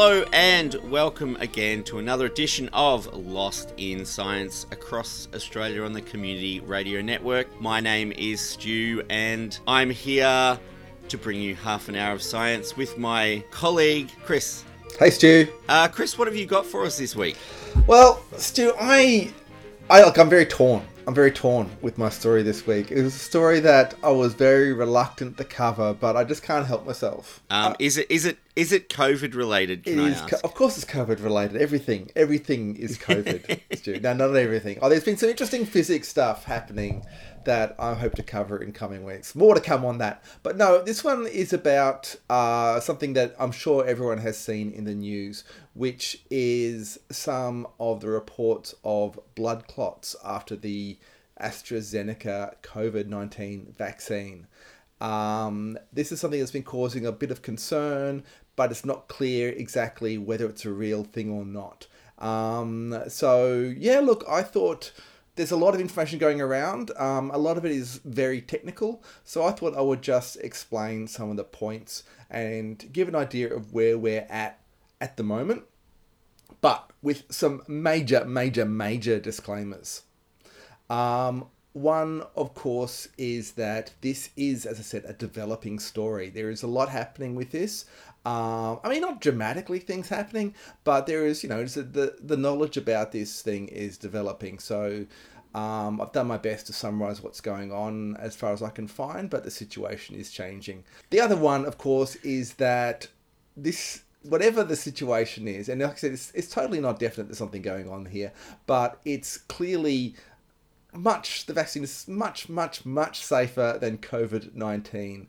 Hello and welcome again to another edition of Lost in Science across Australia on the Community Radio Network. My name is Stu and I'm here to bring you half an hour of science with my colleague Chris. Hey Stu. Uh, Chris, what have you got for us this week? Well, Stu, I, I look, I'm very torn. I'm very torn with my story this week. It was a story that I was very reluctant to cover, but I just can't help myself. Um, Uh, is it is it is it COVID related? it Can I is, ask? co- of course, it's COVID related. Everything, everything is COVID. No, not everything. Oh, there's been some interesting physics stuff happening that I hope to cover in coming weeks. More to come on that. But no, this one is about uh, something that I'm sure everyone has seen in the news, which is some of the reports of blood clots after the AstraZeneca COVID 19 vaccine. Um, this is something that's been causing a bit of concern, but it's not clear exactly whether it's a real thing or not. Um, so, yeah, look, I thought there's a lot of information going around. Um, a lot of it is very technical. So, I thought I would just explain some of the points and give an idea of where we're at at the moment, but with some major, major, major disclaimers. Um, one, of course, is that this is, as I said, a developing story. There is a lot happening with this. Um, I mean, not dramatically things happening, but there is, you know, the the knowledge about this thing is developing. So um, I've done my best to summarize what's going on as far as I can find, but the situation is changing. The other one, of course, is that this whatever the situation is, and like I said, it's, it's totally not definite there's something going on here, but it's clearly much the vaccine is much much much safer than COVID nineteen,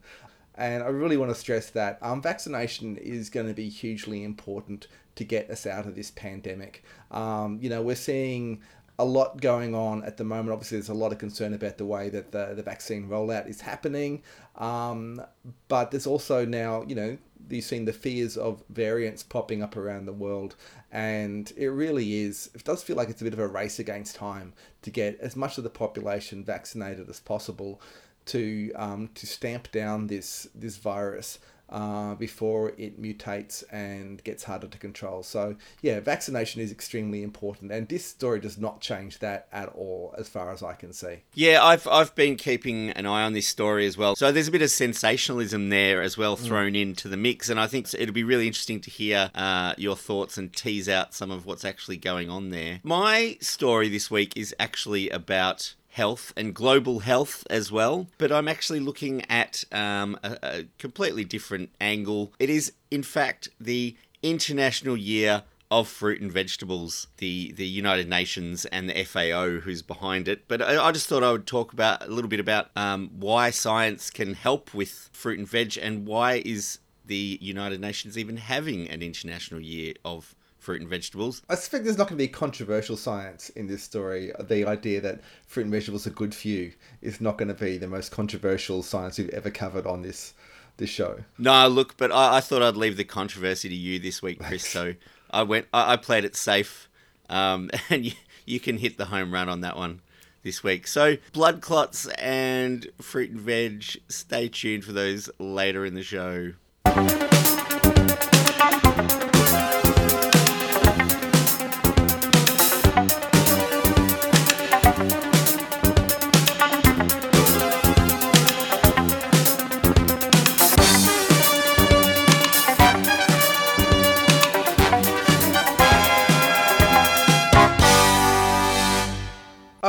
and I really want to stress that um, vaccination is going to be hugely important to get us out of this pandemic. Um, you know, we're seeing a lot going on at the moment. Obviously, there's a lot of concern about the way that the, the vaccine rollout is happening. Um, but there's also now, you know, you've seen the fears of variants popping up around the world. And it really is, it does feel like it's a bit of a race against time to get as much of the population vaccinated as possible to um, to stamp down this this virus uh, before it mutates and gets harder to control. So yeah, vaccination is extremely important, and this story does not change that at all, as far as I can see. Yeah, I've I've been keeping an eye on this story as well. So there's a bit of sensationalism there as well thrown into the mix, and I think it'll be really interesting to hear uh, your thoughts and tease out some of what's actually going on there. My story this week is actually about health and global health as well, but I'm actually looking at um, a, a completely different angle. It is, in fact, the International Year of fruit and vegetables, the the United Nations and the FAO who's behind it. But I, I just thought I would talk about a little bit about um, why science can help with fruit and veg, and why is the United Nations even having an international year of fruit and vegetables. I suspect there's not going to be controversial science in this story. The idea that fruit and vegetables are good for you is not going to be the most controversial science we've ever covered on this this show. No, look, but I, I thought I'd leave the controversy to you this week, Chris. So I went, I, I played it safe, um, and you, you can hit the home run on that one this week. So blood clots and fruit and veg. Stay tuned for those later in the show.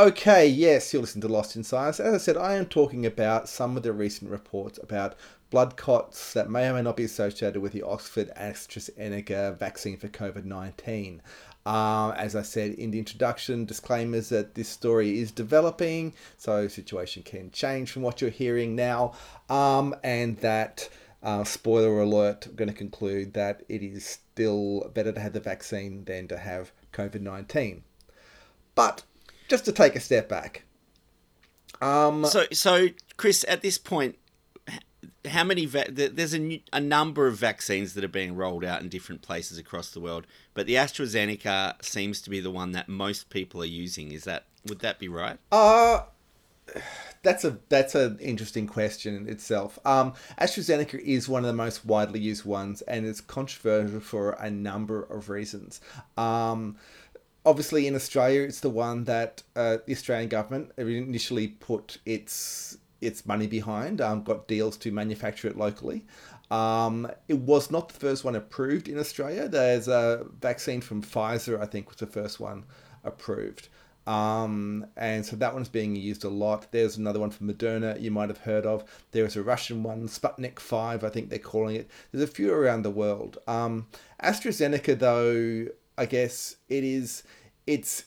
Okay, yes, you're listening to Lost in Science. As I said, I am talking about some of the recent reports about blood clots that may or may not be associated with the Oxford AstraZeneca vaccine for COVID 19. Uh, as I said in the introduction, disclaimers that this story is developing, so situation can change from what you're hearing now, um, and that, uh, spoiler alert, I'm going to conclude that it is still better to have the vaccine than to have COVID 19. But just to take a step back, um, So, so Chris, at this point, how many? Va- there's a, new- a number of vaccines that are being rolled out in different places across the world, but the AstraZeneca seems to be the one that most people are using. Is that would that be right? Uh, that's a that's an interesting question in itself. Um, AstraZeneca is one of the most widely used ones, and it's controversial for a number of reasons. Um, obviously, in Australia, it's the one that uh, the Australian government initially put its its money behind. Um, got deals to manufacture it locally. Um, it was not the first one approved in Australia. There's a vaccine from Pfizer, I think, was the first one approved. Um, and so that one's being used a lot. There's another one from Moderna you might have heard of. There's a Russian one, Sputnik 5, I think they're calling it. There's a few around the world. Um, AstraZeneca, though, I guess it is, it's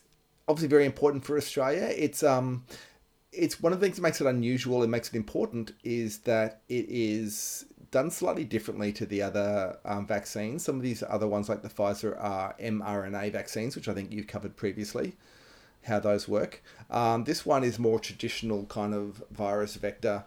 obviously very important for Australia. It's, um, it's one of the things that makes it unusual and makes it important is that it is done slightly differently to the other um, vaccines. Some of these other ones, like the Pfizer, are mRNA vaccines, which I think you've covered previously, how those work. Um, this one is more traditional kind of virus vector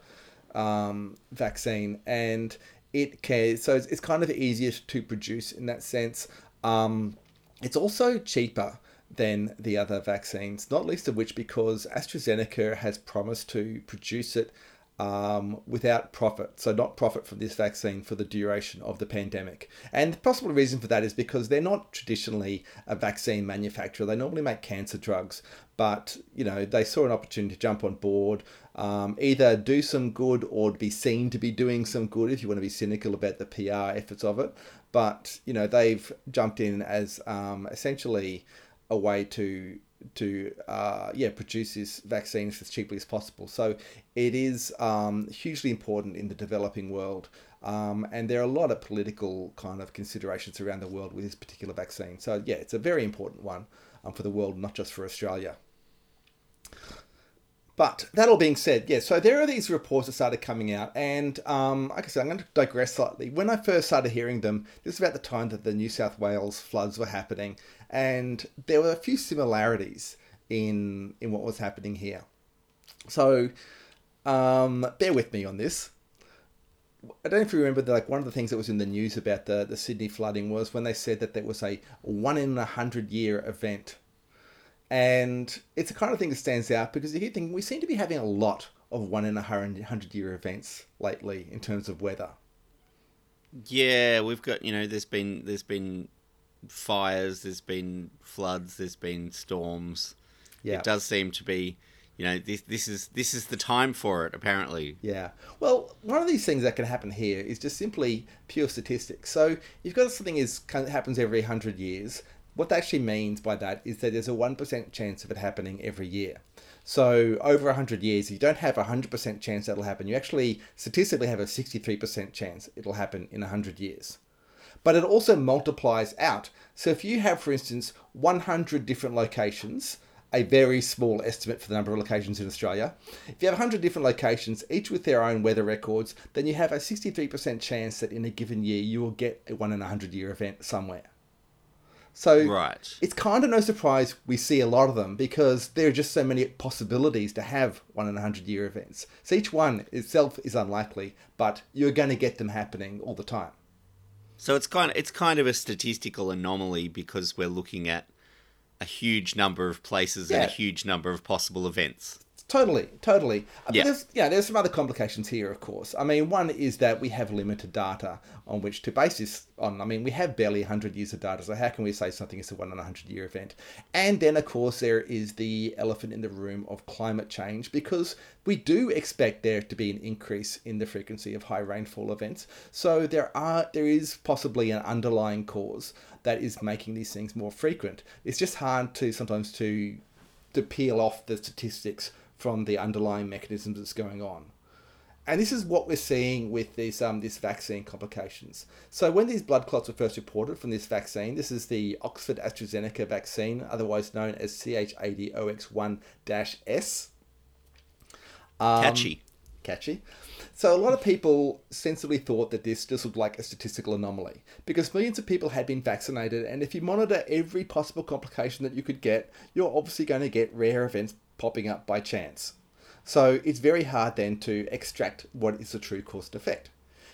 um, vaccine, and it can so it's, it's kind of easier to produce in that sense. Um, it's also cheaper than the other vaccines, not least of which because AstraZeneca has promised to produce it um, without profit, so not profit from this vaccine for the duration of the pandemic. And the possible reason for that is because they're not traditionally a vaccine manufacturer. They normally make cancer drugs, but you know they saw an opportunity to jump on board, um, either do some good or be seen to be doing some good. If you want to be cynical about the PR efforts of it, but you know they've jumped in as um, essentially a way to to uh, yeah produce these vaccines as cheaply as possible. So it is um, hugely important in the developing world. Um, and there are a lot of political kind of considerations around the world with this particular vaccine. So yeah, it's a very important one um, for the world, not just for Australia. But that all being said, yeah, so there are these reports that started coming out, and um, like I said, I'm going to digress slightly. When I first started hearing them, this was about the time that the New South Wales floods were happening, and there were a few similarities in in what was happening here. So, um, bear with me on this. I don't know if you remember that like one of the things that was in the news about the, the Sydney flooding was when they said that there was a one in a hundred year event and it's the kind of thing that stands out because you keep thinking we seem to be having a lot of one in a hundred year events lately in terms of weather. Yeah, we've got you know there's been there's been fires, there's been floods, there's been storms. Yeah. It does seem to be you know this this is this is the time for it apparently yeah well one of these things that can happen here is just simply pure statistics so you've got something is happens every 100 years what that actually means by that is that there's a 1% chance of it happening every year. So over 100 years, you don't have a 100% chance that'll happen. You actually statistically have a 63% chance it'll happen in 100 years. But it also multiplies out. So if you have, for instance, 100 different locations, a very small estimate for the number of locations in Australia. If you have 100 different locations, each with their own weather records, then you have a 63% chance that in a given year you will get a 1 in a 100 year event somewhere. So right. it's kind of no surprise we see a lot of them because there are just so many possibilities to have one in a hundred year events. So each one itself is unlikely, but you're going to get them happening all the time. So it's kind of it's kind of a statistical anomaly because we're looking at a huge number of places yeah. and a huge number of possible events. Totally, totally. Uh, yeah. But there's, yeah, there's some other complications here, of course. I mean, one is that we have limited data on which to base this on. I mean, we have barely 100 years of data, so how can we say something is a one in 100 year event? And then, of course, there is the elephant in the room of climate change because we do expect there to be an increase in the frequency of high rainfall events. So there are there is possibly an underlying cause that is making these things more frequent. It's just hard to sometimes to to peel off the statistics from the underlying mechanisms that's going on. And this is what we're seeing with these um, this vaccine complications. So when these blood clots were first reported from this vaccine, this is the Oxford AstraZeneca vaccine, otherwise known as ChAdOx1-S. Um, catchy. Catchy. So a lot of people sensibly thought that this just looked like a statistical anomaly because millions of people had been vaccinated, and if you monitor every possible complication that you could get, you're obviously going to get rare events popping up by chance. So it's very hard then to extract what is the true cause and effect.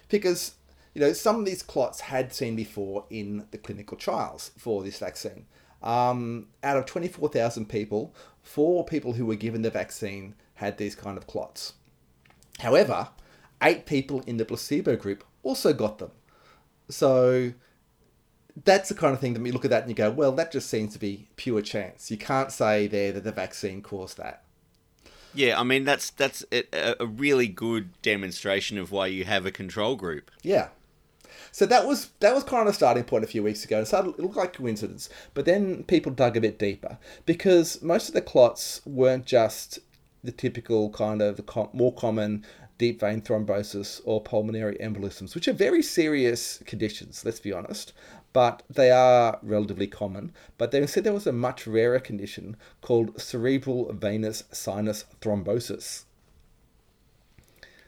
Because, you know, some of these clots had seen before in the clinical trials for this vaccine. Um, out of 24,000 people, four people who were given the vaccine had these kind of clots. However, eight people in the placebo group also got them. So that's the kind of thing that you look at that and you go, well, that just seems to be pure chance. You can't say there that the vaccine caused that. Yeah, I mean that's that's a, a really good demonstration of why you have a control group. Yeah. So that was that was kind of a starting point a few weeks ago. It started it looked like coincidence, but then people dug a bit deeper because most of the clots weren't just the typical kind of more common deep vein thrombosis or pulmonary embolisms, which are very serious conditions. Let's be honest, but they are relatively common. But they said there was a much rarer condition called cerebral venous sinus thrombosis.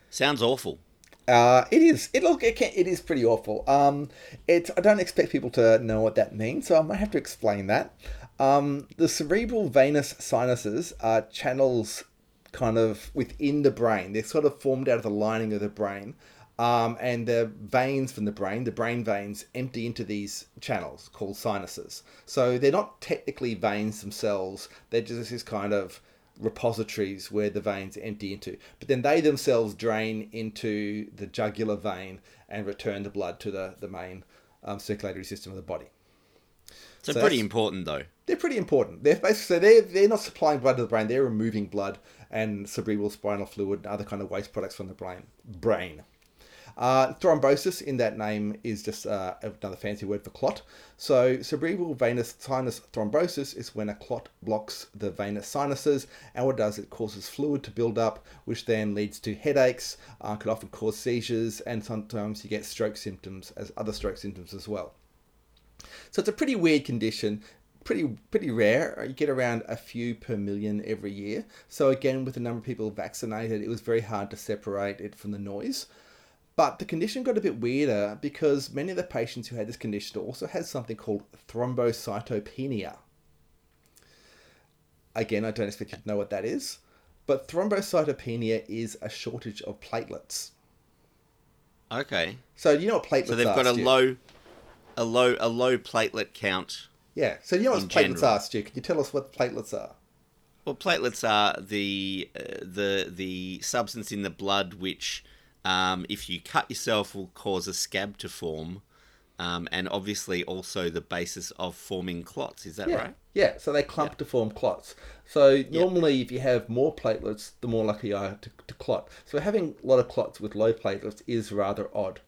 Sounds awful. Uh, it is. It look. It, can, it is pretty awful. Um, it. I don't expect people to know what that means, so I might have to explain that. Um, the cerebral venous sinuses are channels, kind of within the brain. They're sort of formed out of the lining of the brain, um, and the veins from the brain, the brain veins, empty into these channels called sinuses. So they're not technically veins themselves. They're just this kind of repositories where the veins empty into. But then they themselves drain into the jugular vein and return the blood to the, the main um, circulatory system of the body. So, so pretty important though. They're pretty important. They're basically so they're they're not supplying blood to the brain. They're removing blood and cerebral spinal fluid and other kind of waste products from the brain. Brain. Uh, thrombosis in that name is just uh, another fancy word for clot. So, cerebral venous sinus thrombosis is when a clot blocks the venous sinuses, and what it does, it causes fluid to build up, which then leads to headaches, uh, could often cause seizures, and sometimes you get stroke symptoms as other stroke symptoms as well. So, it's a pretty weird condition pretty pretty rare. You get around a few per million every year. So again, with the number of people vaccinated, it was very hard to separate it from the noise. But the condition got a bit weirder because many of the patients who had this condition also had something called thrombocytopenia. Again, I don't expect you to know what that is, but thrombocytopenia is a shortage of platelets. Okay. So you know what platelets are? So they've got a low, a low, a low platelet count. Yeah. So you know what platelets general. are, Stu? Can you tell us what platelets are? Well, platelets are the uh, the the substance in the blood which um, if you cut yourself, will cause a scab to form, um, and obviously also the basis of forming clots. Is that yeah. right? Yeah. So they clump yeah. to form clots. So normally, yep. if you have more platelets, the more likely you are to, to clot. So having a lot of clots with low platelets is rather odd.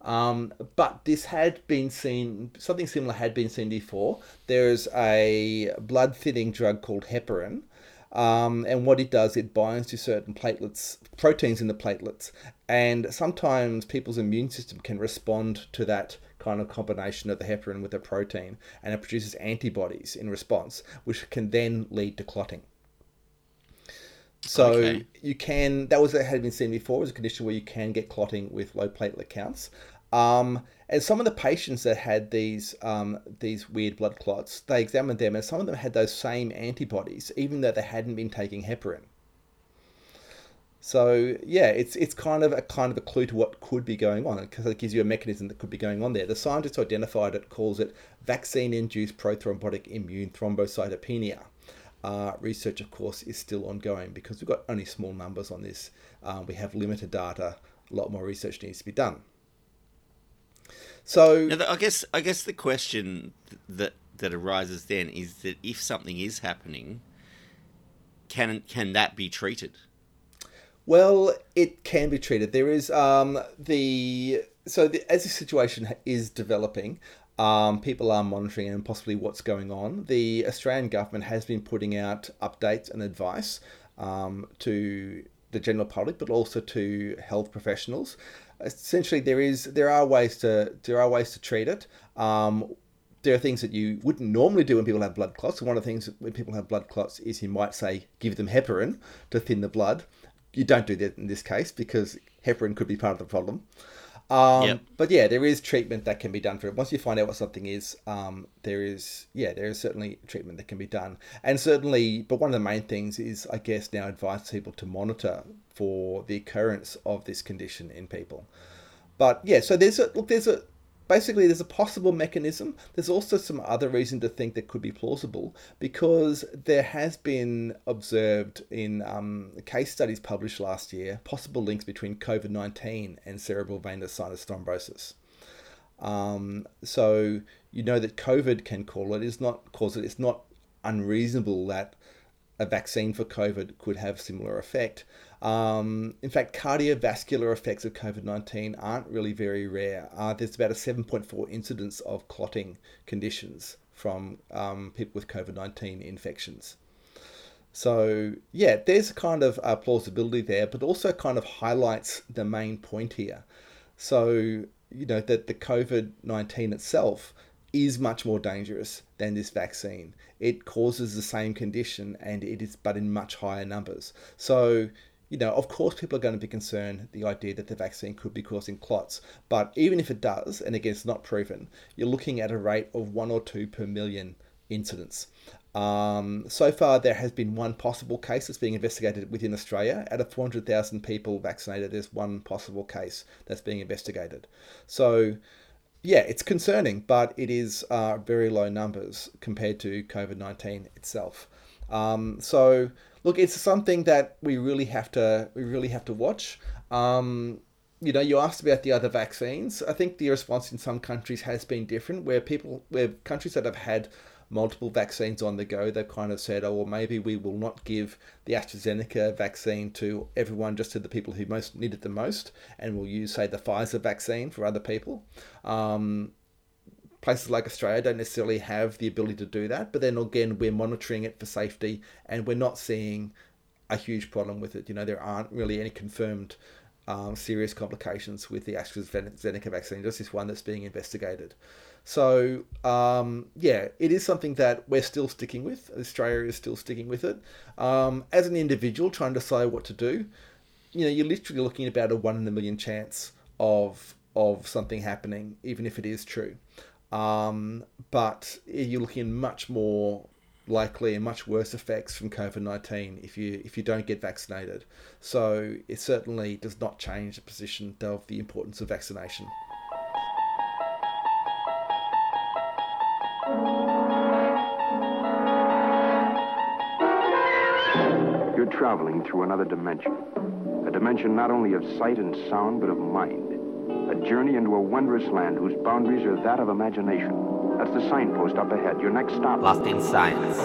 Um, but this had been seen, something similar had been seen before. There's a blood thinning drug called heparin, um, and what it does, it binds to certain platelets, proteins in the platelets, and sometimes people's immune system can respond to that kind of combination of the heparin with the protein, and it produces antibodies in response, which can then lead to clotting. So okay. you can that was that had been seen before was a condition where you can get clotting with low platelet counts. Um, and some of the patients that had these um, these weird blood clots, they examined them, and some of them had those same antibodies, even though they hadn't been taking heparin. So yeah, it's it's kind of a kind of a clue to what could be going on because it gives you a mechanism that could be going on there. The scientist identified it, calls it vaccine-induced prothrombotic immune thrombocytopenia. Uh, research, of course, is still ongoing because we've got only small numbers on this. Uh, we have limited data. A lot more research needs to be done. So now, I guess I guess the question that that arises then is that if something is happening, can can that be treated? Well, it can be treated. There is um, the so the, as the situation is developing, um, people are monitoring and possibly what's going on. The Australian government has been putting out updates and advice um, to the general public, but also to health professionals essentially there is there are ways to there are ways to treat it. Um, there are things that you wouldn't normally do when people have blood clots. And one of the things when people have blood clots is you might say give them heparin to thin the blood. You don't do that in this case because heparin could be part of the problem. Um, yep. But yeah, there is treatment that can be done for it. Once you find out what something is, um, there is yeah, there is certainly treatment that can be done, and certainly. But one of the main things is, I guess, now advise people to monitor for the occurrence of this condition in people. But yeah, so there's a look, there's a basically, there's a possible mechanism. There's also some other reason to think that could be plausible because there has been observed in um, case studies published last year possible links between COVID 19 and cerebral venous sinus thrombosis. Um, so you know that COVID can cause it. It's not cause it. It's not unreasonable that a vaccine for COVID could have similar effect. Um, in fact, cardiovascular effects of COVID 19 aren't really very rare. Uh, there's about a 7.4 incidence of clotting conditions from um, people with COVID 19 infections. So, yeah, there's a kind of uh, plausibility there, but also kind of highlights the main point here. So, you know, that the COVID 19 itself is much more dangerous than this vaccine. It causes the same condition and it is but in much higher numbers. So, you know, of course, people are going to be concerned the idea that the vaccine could be causing clots. But even if it does, and again, it's not proven, you're looking at a rate of one or two per million incidents. Um, so far, there has been one possible case that's being investigated within Australia. Out of 400,000 people vaccinated, there's one possible case that's being investigated. So, yeah, it's concerning, but it is uh, very low numbers compared to COVID 19 itself. Um, so, look, it's something that we really have to we really have to watch. Um, you know, you asked about the other vaccines. I think the response in some countries has been different, where people, where countries that have had multiple vaccines on the go, they've kind of said, oh, well, maybe we will not give the AstraZeneca vaccine to everyone, just to the people who most need it the most, and we'll use, say, the Pfizer vaccine for other people. Um, places like Australia don't necessarily have the ability to do that. But then again, we're monitoring it for safety and we're not seeing a huge problem with it. You know, there aren't really any confirmed um, serious complications with the AstraZeneca vaccine, just this one that's being investigated. So, um, yeah, it is something that we're still sticking with. Australia is still sticking with it. Um, as an individual trying to decide what to do, you know, you're literally looking at about a one in a million chance of of something happening, even if it is true. Um, but you're looking much more likely and much worse effects from COVID nineteen if you if you don't get vaccinated. So it certainly does not change the position of the importance of vaccination. You're traveling through another dimension. A dimension not only of sight and sound, but of mind a journey into a wondrous land whose boundaries are that of imagination. That's the signpost up ahead. Your next stop. Lost in Science.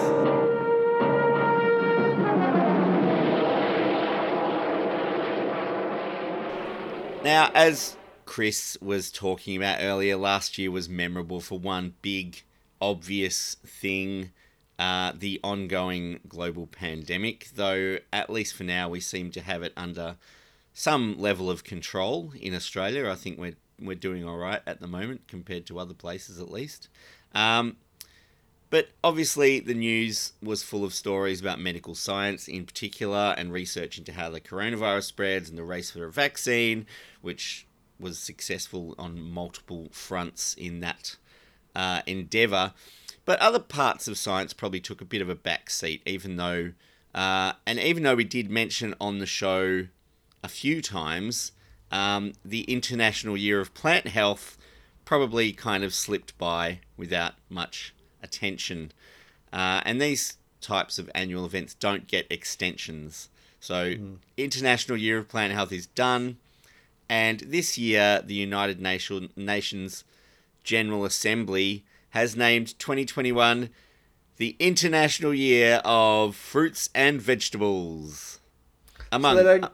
Now, as Chris was talking about earlier, last year was memorable for one big, obvious thing uh, the ongoing global pandemic, though, at least for now, we seem to have it under some level of control in Australia. I think we're we're doing all right at the moment compared to other places, at least. Um, but obviously, the news was full of stories about medical science in particular and research into how the coronavirus spreads and the race for a vaccine, which was successful on multiple fronts in that uh, endeavour. But other parts of science probably took a bit of a back seat, even though, uh, and even though we did mention on the show a few times, um, the International Year of Plant Health probably kind of slipped by without much attention. Uh, and these types of annual events don't get extensions. So, mm. International Year of Plant Health is done. And this year, the United Nation, Nations General Assembly has named 2021 the International Year of Fruits and Vegetables. Among, so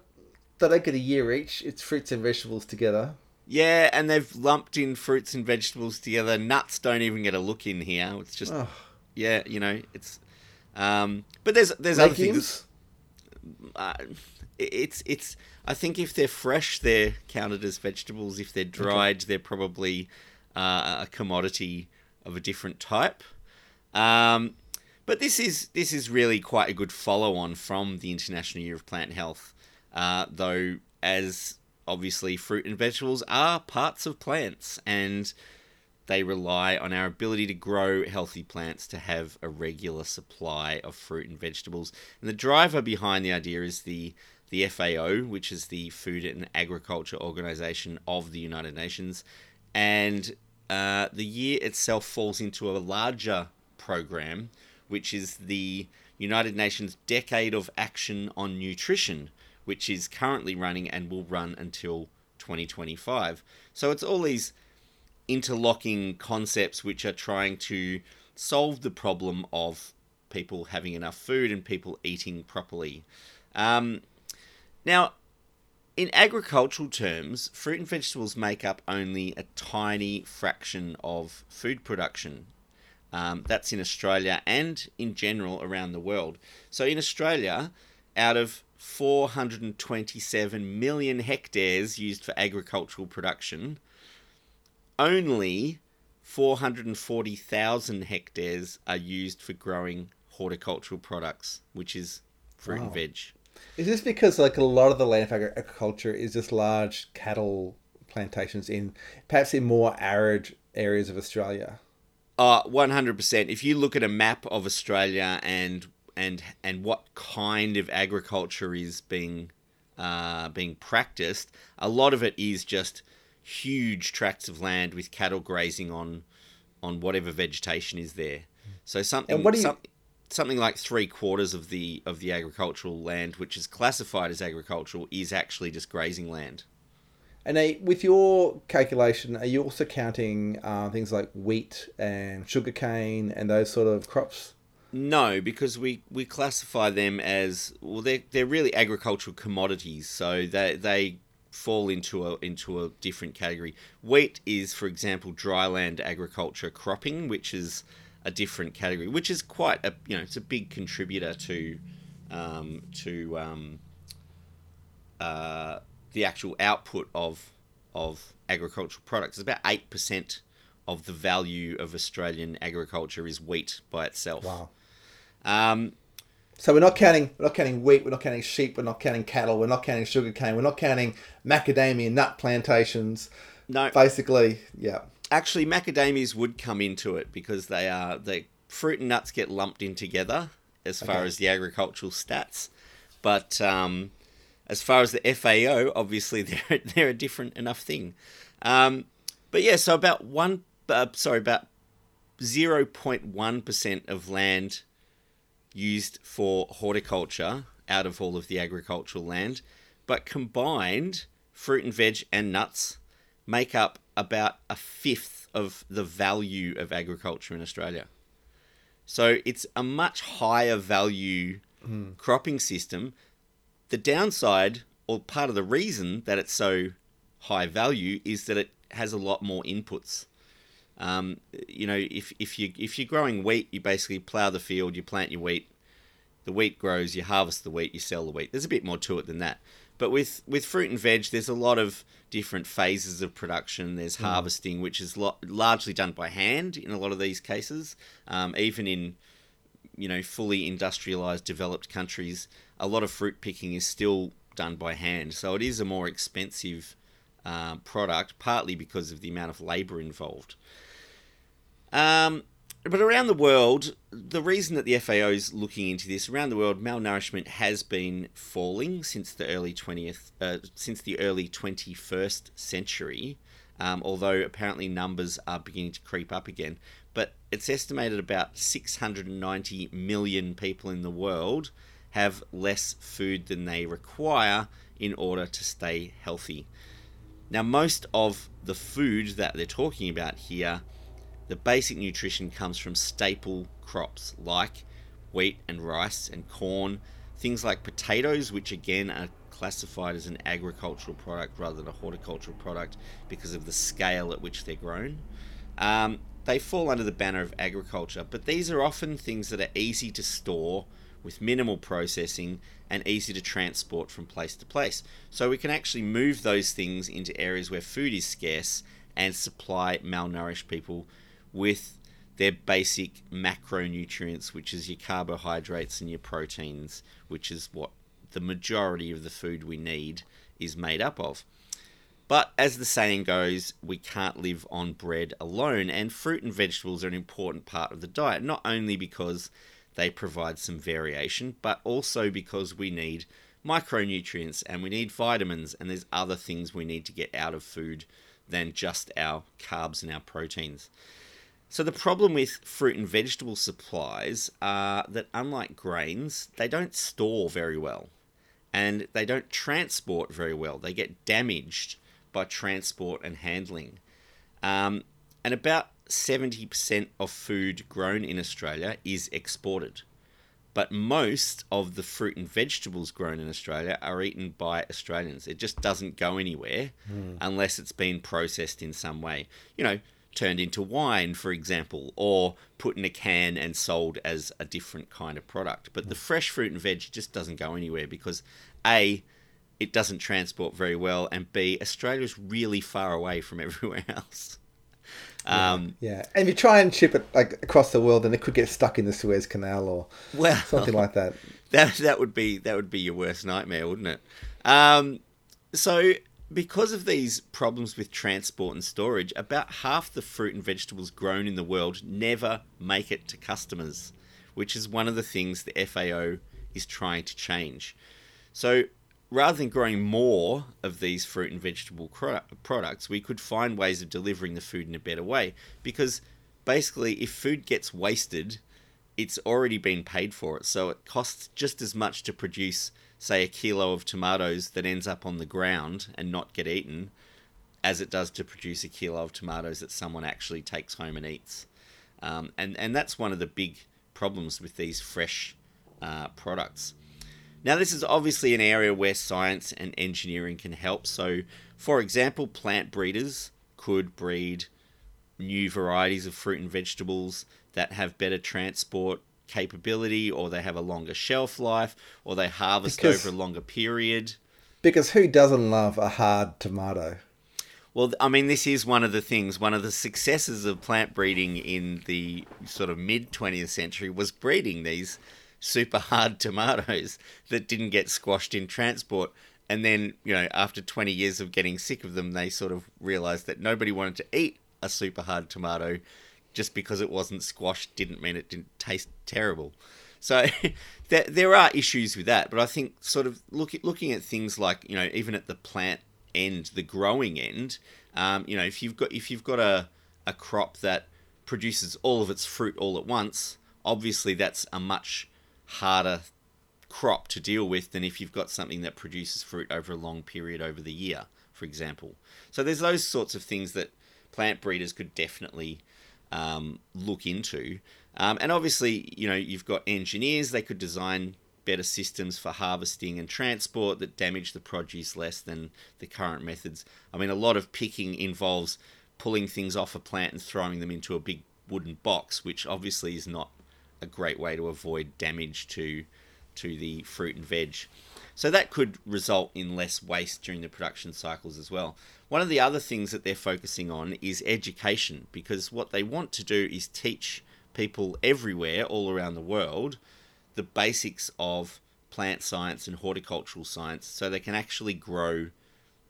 they don't get a year each. It's fruits and vegetables together. Yeah, and they've lumped in fruits and vegetables together. Nuts don't even get a look in here. It's just, oh. yeah, you know, it's. Um, but there's there's Legumes? other things. Uh, it's it's. I think if they're fresh, they're counted as vegetables. If they're dried, okay. they're probably uh, a commodity of a different type. Um, but this is this is really quite a good follow on from the International Year of Plant Health uh, though, as obviously fruit and vegetables are parts of plants and they rely on our ability to grow healthy plants to have a regular supply of fruit and vegetables. And the driver behind the idea is the the FAO, which is the Food and Agriculture Organization of the United Nations, and uh, the year itself falls into a larger program, which is the United Nations Decade of Action on Nutrition, which is currently running and will run until 2025. So it's all these interlocking concepts which are trying to solve the problem of people having enough food and people eating properly. Um, now, in agricultural terms, fruit and vegetables make up only a tiny fraction of food production. Um, that's in Australia and in general around the world. So in Australia, out of 427 million hectares used for agricultural production, only 440,000 hectares are used for growing horticultural products, which is fruit wow. and veg. Is this because like a lot of the land for agriculture is just large cattle plantations in perhaps in more arid areas of Australia? Uh, 100%. If you look at a map of Australia and and and what kind of agriculture is being uh, being practiced, a lot of it is just huge tracts of land with cattle grazing on on whatever vegetation is there. So something you... Some, something like three quarters of the of the agricultural land, which is classified as agricultural, is actually just grazing land. And uh, with your calculation, are you also counting uh, things like wheat and sugarcane and those sort of crops? No, because we, we classify them as well. They're they're really agricultural commodities, so they they fall into a into a different category. Wheat is, for example, dryland agriculture cropping, which is a different category, which is quite a you know it's a big contributor to um, to um, uh, the actual output of of agricultural products. It's about eight percent of the value of Australian agriculture is wheat by itself. Wow. Um, so we're not counting we're not counting wheat, we're not counting sheep, we're not counting cattle, we're not counting sugarcane, we're not counting macadamia nut plantations. No. Basically, yeah actually macadamias would come into it because they are the fruit and nuts get lumped in together as far okay. as the agricultural stats, but um, as far as the FAO, obviously they're they're a different enough thing. Um, but yeah, so about one, uh, sorry, about zero point one percent of land used for horticulture out of all of the agricultural land, but combined fruit and veg and nuts make up about a fifth of the value of agriculture in Australia. So it's a much higher value mm. cropping system. The downside, or part of the reason that it's so high value, is that it has a lot more inputs. Um, you know, if, if you if you're growing wheat, you basically plough the field, you plant your wheat, the wheat grows, you harvest the wheat, you sell the wheat. There's a bit more to it than that. But with with fruit and veg, there's a lot of different phases of production. There's mm. harvesting, which is lo- largely done by hand in a lot of these cases. Um, even in you know fully industrialized developed countries, a lot of fruit picking is still done by hand. So it is a more expensive uh, product, partly because of the amount of labor involved. Um, but around the world, the reason that the FAO is looking into this around the world, malnourishment has been falling since the early twentieth, uh, since the early twenty first century. Um, although apparently numbers are beginning to creep up again, but it's estimated about 690 million people in the world have less food than they require in order to stay healthy. Now, most of the food that they're talking about here the basic nutrition comes from staple crops like wheat and rice and corn, things like potatoes, which again are classified as an agricultural product rather than a horticultural product because of the scale at which they're grown. Um, they fall under the banner of agriculture, but these are often things that are easy to store with minimal processing and easy to transport from place to place. So we can actually move those things into areas where food is scarce and supply malnourished people with their basic macronutrients, which is your carbohydrates and your proteins, which is what the majority of the food we need is made up of. But as the saying goes, we can't live on bread alone, and fruit and vegetables are an important part of the diet, not only because they provide some variation, but also because we need micronutrients and we need vitamins, and there's other things we need to get out of food than just our carbs and our proteins. So the problem with fruit and vegetable supplies are that unlike grains, they don't store very well and they don't transport very well. They get damaged by transport and handling. Um, and about 70% of food grown in Australia is exported. But most of the fruit and vegetables grown in Australia are eaten by Australians. It just doesn't go anywhere mm. unless it's been processed in some way. You know, turned into wine, for example, or put in a can and sold as a different kind of product. But the fresh fruit and veg just doesn't go anywhere because A, it doesn't transport very well, and B, Australia's really far away from everywhere else. Um, yeah. yeah. and if you try and ship it like across the world, then it could get stuck in the Suez Canal or well, something like that. That that would be that would be your worst nightmare, wouldn't it? Um, so because of these problems with transport and storage, about half the fruit and vegetables grown in the world never make it to customers, which is one of the things the FAO is trying to change. So, rather than growing more of these fruit and vegetable products, we could find ways of delivering the food in a better way because basically, if food gets wasted, it's already been paid for it. So, it costs just as much to produce say, a kilo of tomatoes that ends up on the ground and not get eaten as it does to produce a kilo of tomatoes that someone actually takes home and eats. Um, and, and that's one of the big problems with these fresh uh, products. Now, this is obviously an area where science and engineering can help. So, for example, plant breeders could breed new varieties of fruit and vegetables that have better transport capability or they have a longer shelf life or they harvest because, over a longer period. Because who doesn't love a hard tomato? Well, I mean, this is one of the things, one of the successes of plant breeding in the sort of mid 20th century was breeding these super hard tomatoes that didn't get squashed in transport. And then, you know, after 20 years of getting sick of them, they sort of realized that nobody wanted to eat a super hard tomato just because it wasn't squashed didn't mean it didn't taste terrible. So there, there are issues with that, but I think sort of look, looking at things like you know even at the plant end, the growing end, um, you know if you've got if you've got a a crop that produces all of its fruit all at once, obviously that's a much harder crop to deal with than if you've got something that produces fruit over a long period over the year, for example. So there's those sorts of things that plant breeders could definitely um, look into. Um, and obviously, you know, you've got engineers, they could design better systems for harvesting and transport that damage the produce less than the current methods. I mean, a lot of picking involves pulling things off a plant and throwing them into a big wooden box, which obviously is not a great way to avoid damage to to the fruit and veg. So that could result in less waste during the production cycles as well. One of the other things that they're focusing on is education because what they want to do is teach people everywhere, all around the world, the basics of plant science and horticultural science so they can actually grow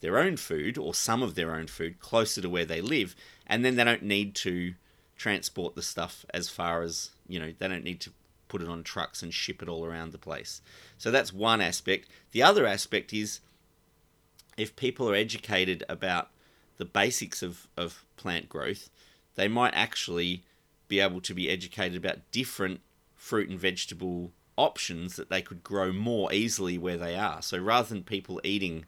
their own food or some of their own food closer to where they live and then they don't need to transport the stuff as far as you know they don't need to put it on trucks and ship it all around the place so that's one aspect the other aspect is if people are educated about the basics of, of plant growth, they might actually be able to be educated about different fruit and vegetable options that they could grow more easily where they are. So rather than people eating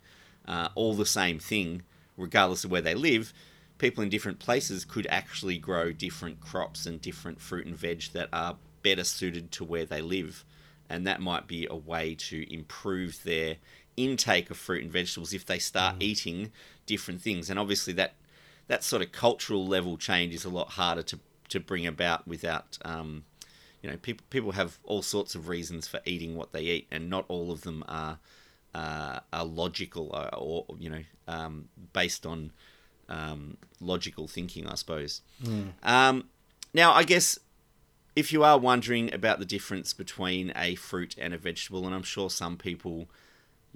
uh, all the same thing, regardless of where they live, people in different places could actually grow different crops and different fruit and veg that are better suited to where they live. And that might be a way to improve their intake of fruit and vegetables if they start mm. eating different things. And obviously, that that sort of cultural level change is a lot harder to to bring about without. Um, you know, people people have all sorts of reasons for eating what they eat, and not all of them are uh, are logical or, uh, or you know um, based on um, logical thinking, I suppose. Mm. Um, now, I guess if you are wondering about the difference between a fruit and a vegetable, and I'm sure some people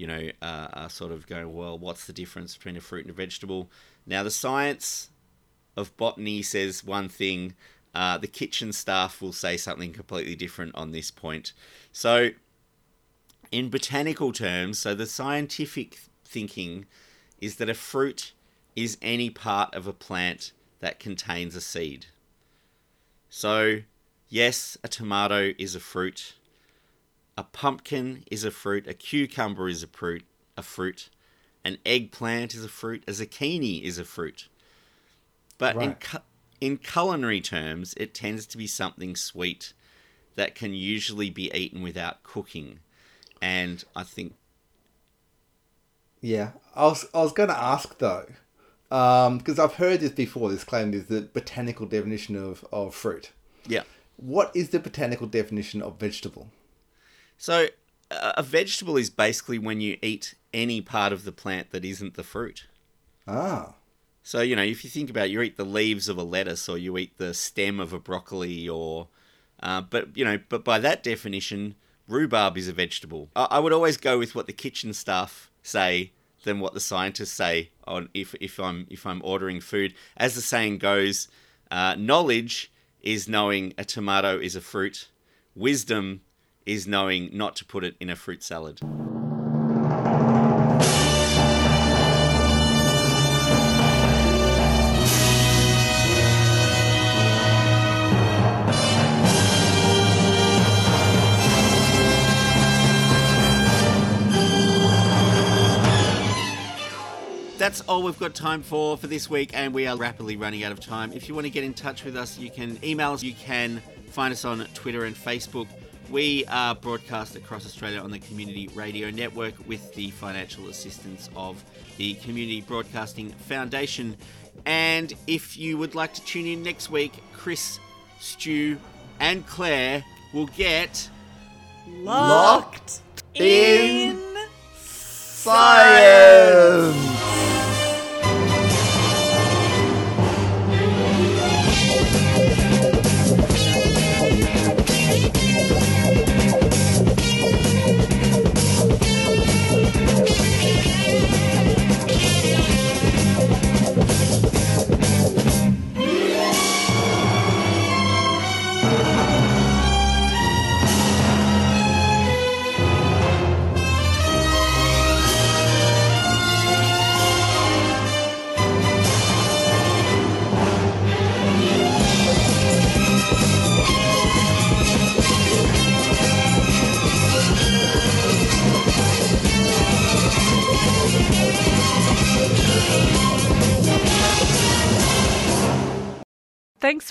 you know, uh, are sort of going, well, what's the difference between a fruit and a vegetable? Now, the science of botany says one thing, uh, the kitchen staff will say something completely different on this point. So, in botanical terms, so the scientific thinking is that a fruit is any part of a plant that contains a seed. So, yes, a tomato is a fruit. A pumpkin is a fruit. A cucumber is a fruit. A fruit. An eggplant is a fruit. A zucchini is a fruit. But in cu- in culinary terms, it tends to be something sweet that can usually be eaten without cooking. And I think Yeah, I was I was going to ask though, um, because I've heard this before. This claim is the botanical definition of of fruit. yeah. What is the botanical definition of vegetable? So a vegetable is basically when you eat any part of the plant that isn't the fruit. Ah, So, you know, if you think about it, you eat the leaves of a lettuce or you eat the stem of a broccoli or uh, but you know, but by that definition, rhubarb is a vegetable. I, I would always go with what the kitchen staff say than what the scientists say on if if I'm if I'm ordering food. As the saying goes, uh, knowledge is knowing a tomato is a fruit. Wisdom is knowing not to put it in a fruit salad. That's all we've got time for for this week, and we are rapidly running out of time. If you want to get in touch with us, you can email us. You can find us on Twitter and Facebook. We are broadcast across Australia on the Community Radio Network with the financial assistance of the Community Broadcasting Foundation. And if you would like to tune in next week, Chris, Stu, and Claire will get Locked in in science. Thanks